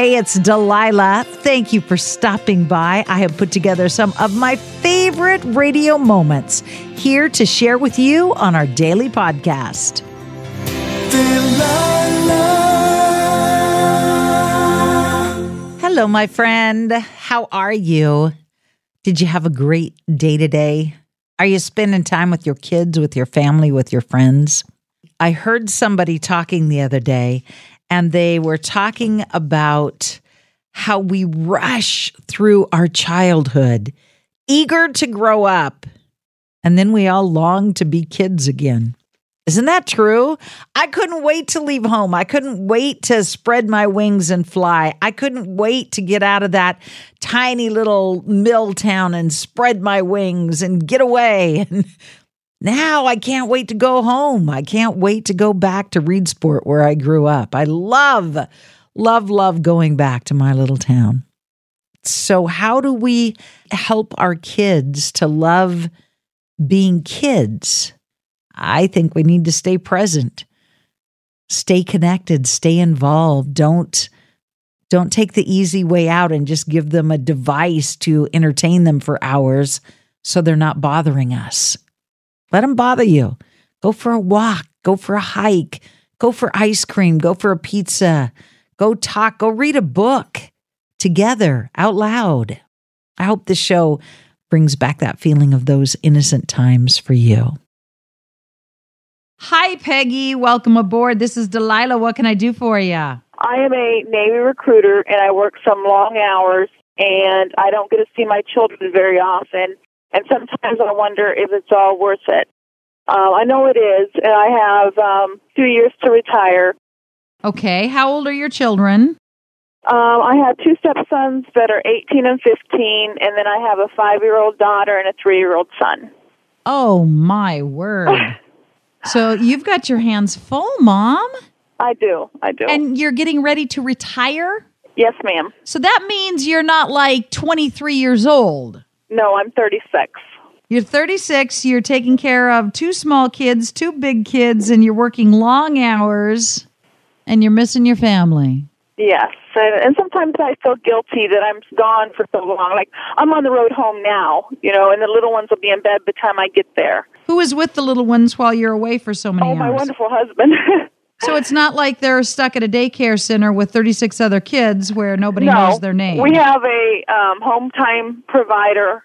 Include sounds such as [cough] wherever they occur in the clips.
Hey, it's Delilah. Thank you for stopping by. I have put together some of my favorite radio moments here to share with you on our daily podcast. Delilah. Hello, my friend. How are you? Did you have a great day today? Are you spending time with your kids, with your family, with your friends? I heard somebody talking the other day, and they were talking about how we rush through our childhood, eager to grow up, and then we all long to be kids again. Isn't that true? I couldn't wait to leave home. I couldn't wait to spread my wings and fly. I couldn't wait to get out of that tiny little mill town and spread my wings and get away. [laughs] And now I can't wait to go home. I can't wait to go back to Reedsport where I grew up. I love, love, love going back to my little town. So, how do we help our kids to love being kids? I think we need to stay present, stay connected, stay involved. Don't don't take the easy way out and just give them a device to entertain them for hours so they're not bothering us. Let them bother you. Go for a walk, go for a hike, go for ice cream, go for a pizza, go talk, go read a book together out loud. I hope this show brings back that feeling of those innocent times for you. Hi, Peggy. Welcome aboard. This is Delilah. What can I do for you? I am a Navy recruiter and I work some long hours and I don't get to see my children very often. And sometimes I wonder if it's all worth it. Uh, I know it is, and I have um, two years to retire. Okay. How old are your children? Um, I have two stepsons that are 18 and 15, and then I have a five year old daughter and a three year old son. Oh, my word. [laughs] so you've got your hands full, Mom? I do. I do. And you're getting ready to retire? yes, ma'am. So that means you're not like 23 years old. No, I'm 36. You're 36, you're taking care of two small kids, two big kids, and you're working long hours and you're missing your family. Yes, and, and sometimes I feel guilty that I'm gone for so long. Like I'm on the road home now, you know, and the little ones will be in bed by the time I get there. Who is with the little ones while you're away for so many Oh, my wonderful husband. [laughs] So it's not like they're stuck at a daycare center with 36 other kids where nobody no, knows their name. We have a um, home time provider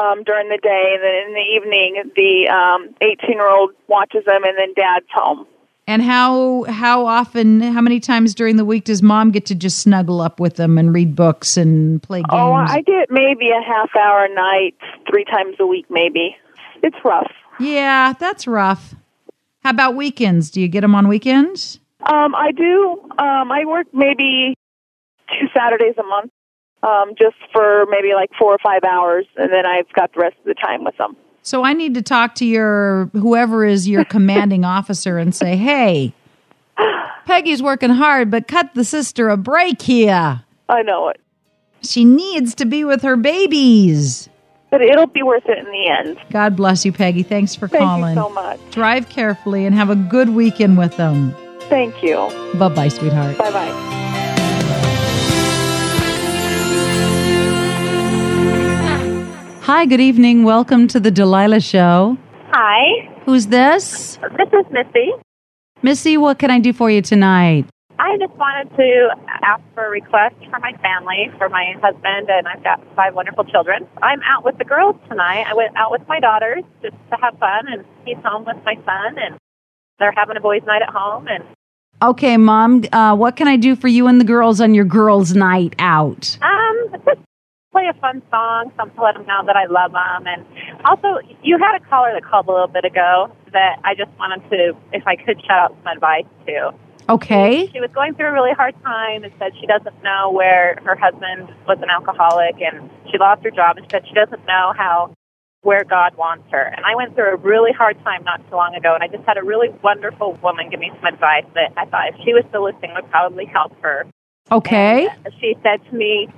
um, during the day, and then in the evening, the 18 year old watches them, and then dad's home. and how how often, how many times during the week does mom get to just snuggle up with them and read books and play games? Oh, I get maybe a half hour a night, three times a week, maybe. It's rough. yeah, that's rough. How about weekends? Do you get them on weekends? Um, I do. Um, I work maybe two Saturdays a month, um, just for maybe like four or five hours, and then I've got the rest of the time with them. So I need to talk to your whoever is your [laughs] commanding officer and say, "Hey, Peggy's working hard, but cut the sister a break here. I know it, She needs to be with her babies." But it'll be worth it in the end. God bless you, Peggy. Thanks for Thank calling. Thank you so much. Drive carefully and have a good weekend with them. Thank you. Bye bye, sweetheart. Bye bye. Hi, good evening. Welcome to the Delilah Show. Hi, Who's this? this is Missy. Missy, what can I do for you tonight? I just wanted to ask for a request for my family, for my husband, and I've got five wonderful children. I'm out with the girls tonight. I went out with my daughters just to have fun, and he's home with my son, and they're having a boys' night at home. And Okay, Mom, uh, what can I do for you and the girls on your girls' night out? um, just play a fun song, something to let them know that I love them. And also, you had a caller that called a little bit ago that I just wanted to, if I could, shout out some advice to. Okay. She was going through a really hard time and said she doesn't know where her husband was an alcoholic and she lost her job and said she doesn't know how where God wants her. And I went through a really hard time not too long ago and I just had a really wonderful woman give me some advice that I thought if she was still listening would probably help her. Okay. And she said to me,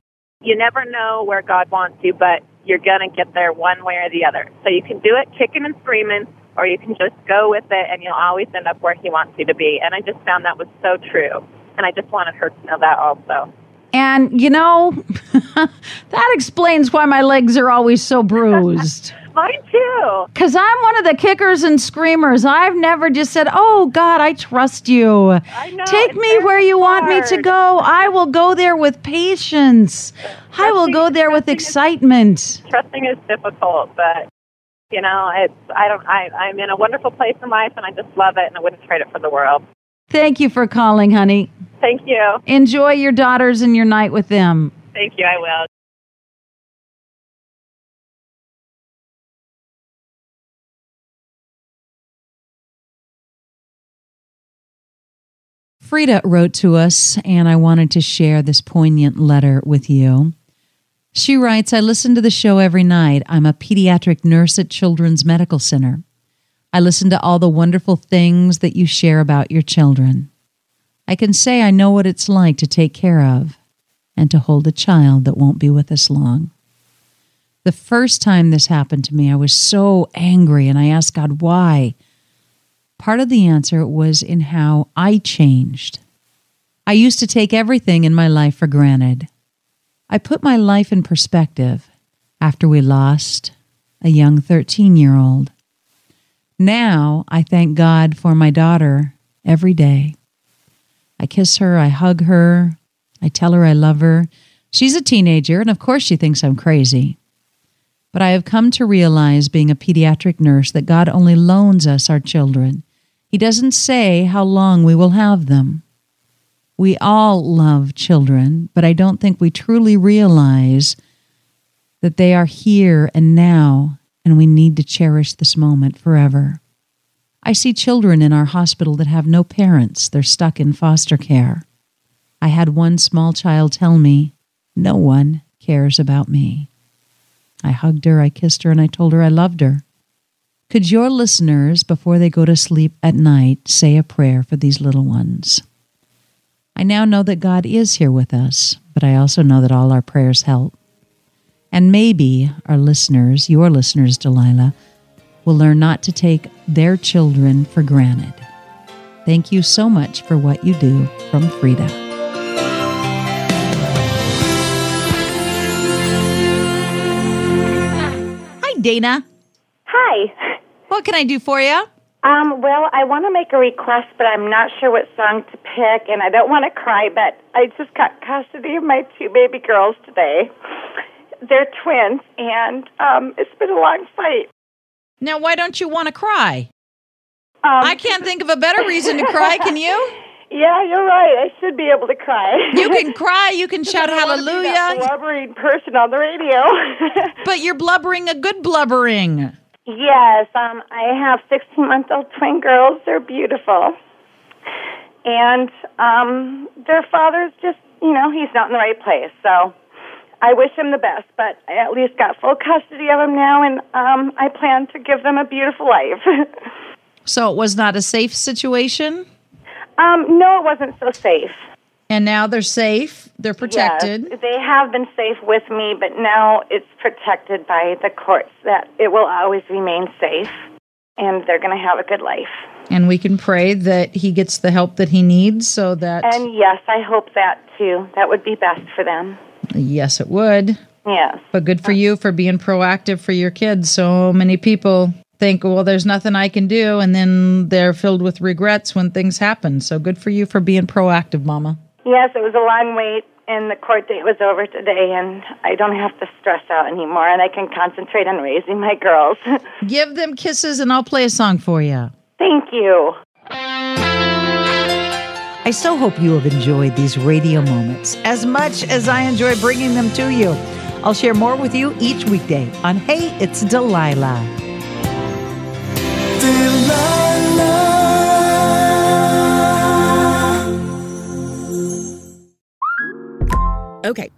You never know where God wants you, but you're gonna get there one way or the other. So you can do it kicking and screaming or you can just go with it and you'll always end up where he wants you to be. And I just found that was so true. And I just wanted her to know that also. And, you know, [laughs] that explains why my legs are always so bruised. [laughs] Mine too. Because I'm one of the kickers and screamers. I've never just said, Oh, God, I trust you. I know, Take me where you want me to go. I will go there with patience. I will go there with trusting is- excitement. Trusting is difficult, but you know, it's I don't I I'm in a wonderful place in life and I just love it and I wouldn't trade it for the world. Thank you for calling, honey. Thank you. Enjoy your daughters and your night with them. Thank you, I will. Frida wrote to us, and I wanted to share this poignant letter with you. She writes I listen to the show every night. I'm a pediatric nurse at Children's Medical Center. I listen to all the wonderful things that you share about your children. I can say I know what it's like to take care of and to hold a child that won't be with us long. The first time this happened to me, I was so angry and I asked God why. Part of the answer was in how I changed. I used to take everything in my life for granted. I put my life in perspective after we lost a young 13 year old. Now I thank God for my daughter every day. I kiss her, I hug her, I tell her I love her. She's a teenager, and of course she thinks I'm crazy. But I have come to realize, being a pediatric nurse, that God only loans us our children. He doesn't say how long we will have them. We all love children, but I don't think we truly realize that they are here and now, and we need to cherish this moment forever. I see children in our hospital that have no parents, they're stuck in foster care. I had one small child tell me, No one cares about me. I hugged her, I kissed her, and I told her I loved her. Could your listeners, before they go to sleep at night, say a prayer for these little ones? I now know that God is here with us, but I also know that all our prayers help. And maybe our listeners, your listeners, Delilah, will learn not to take their children for granted. Thank you so much for what you do from Frida. Hi, Dana. Hi. What can I do for you? Um, well, I want to make a request, but I'm not sure what song to pick, and I don't want to cry, but I just got custody of my two baby girls today. They're twins, and um, it's been a long fight. Now, why don't you want to cry? Um, I can't think of a better reason to cry, can you? [laughs] Yeah, you're right. I should be able to cry. You can cry, you can [laughs] shout I don't wanna be that hallelujah, blubbering person on the radio. [laughs] but you're blubbering a good blubbering. Yes, um, I have 16 month old twin girls. They're beautiful. And um, their father's just, you know, he's not in the right place. So I wish him the best, but I at least got full custody of him now, and um, I plan to give them a beautiful life. [laughs] So it was not a safe situation, um, no, it wasn't so safe. And now they're safe, they're protected. Yes, they have been safe with me, but now it's protected by the courts that it will always remain safe, and they're going to have a good life. And we can pray that he gets the help that he needs so that, And yes, I hope that too. That would be best for them. yes, it would. Yes. But good for you for being proactive for your kids. So many people think, well, there's nothing I can do. And then they're filled with regrets when things happen. So good for you for being proactive, Mama. Yes, it was a long wait, and the court date was over today, and I don't have to stress out anymore, and I can concentrate on raising my girls. [laughs] Give them kisses and I'll play a song for you. Thank you. I so hope you have enjoyed these radio moments as much as I enjoy bringing them to you. I'll share more with you each weekday on Hey, It's Delilah.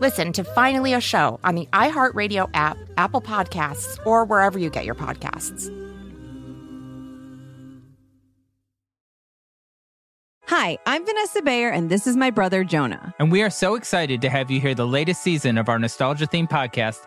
Listen to Finally a Show on the iHeartRadio app, Apple Podcasts, or wherever you get your podcasts. Hi, I'm Vanessa Bayer, and this is my brother Jonah. And we are so excited to have you hear the latest season of our nostalgia themed podcast,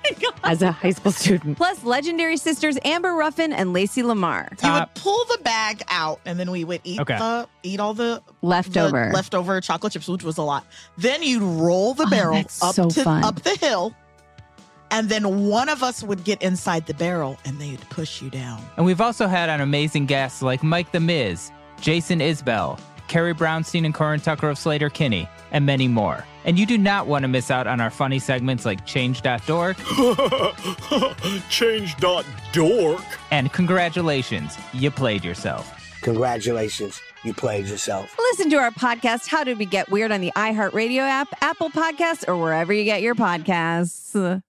Oh As a high school student. Plus, legendary sisters Amber Ruffin and Lacey Lamar. You would pull the bag out, and then we would eat Okay. the eat all the Leftover. the leftover chocolate chips, which was a lot. Then you'd roll the Oh, barrel that's up so to fun. up the hill, and then one of us would get inside the barrel, and they'd push you down. And we've also had on amazing guests like Mike the Miz, Jason Isbell, Carrie Brownstein and Corin Tucker of Sleater-Kinney, and many more. And you do not want to miss out on our funny segments like Change.dork [laughs] Change.dork. and Congratulations, you played yourself. Congratulations, you played yourself. Listen to our podcast, How Did We Get Weird, on the iHeartRadio app, Apple Podcasts, or wherever you get your podcasts.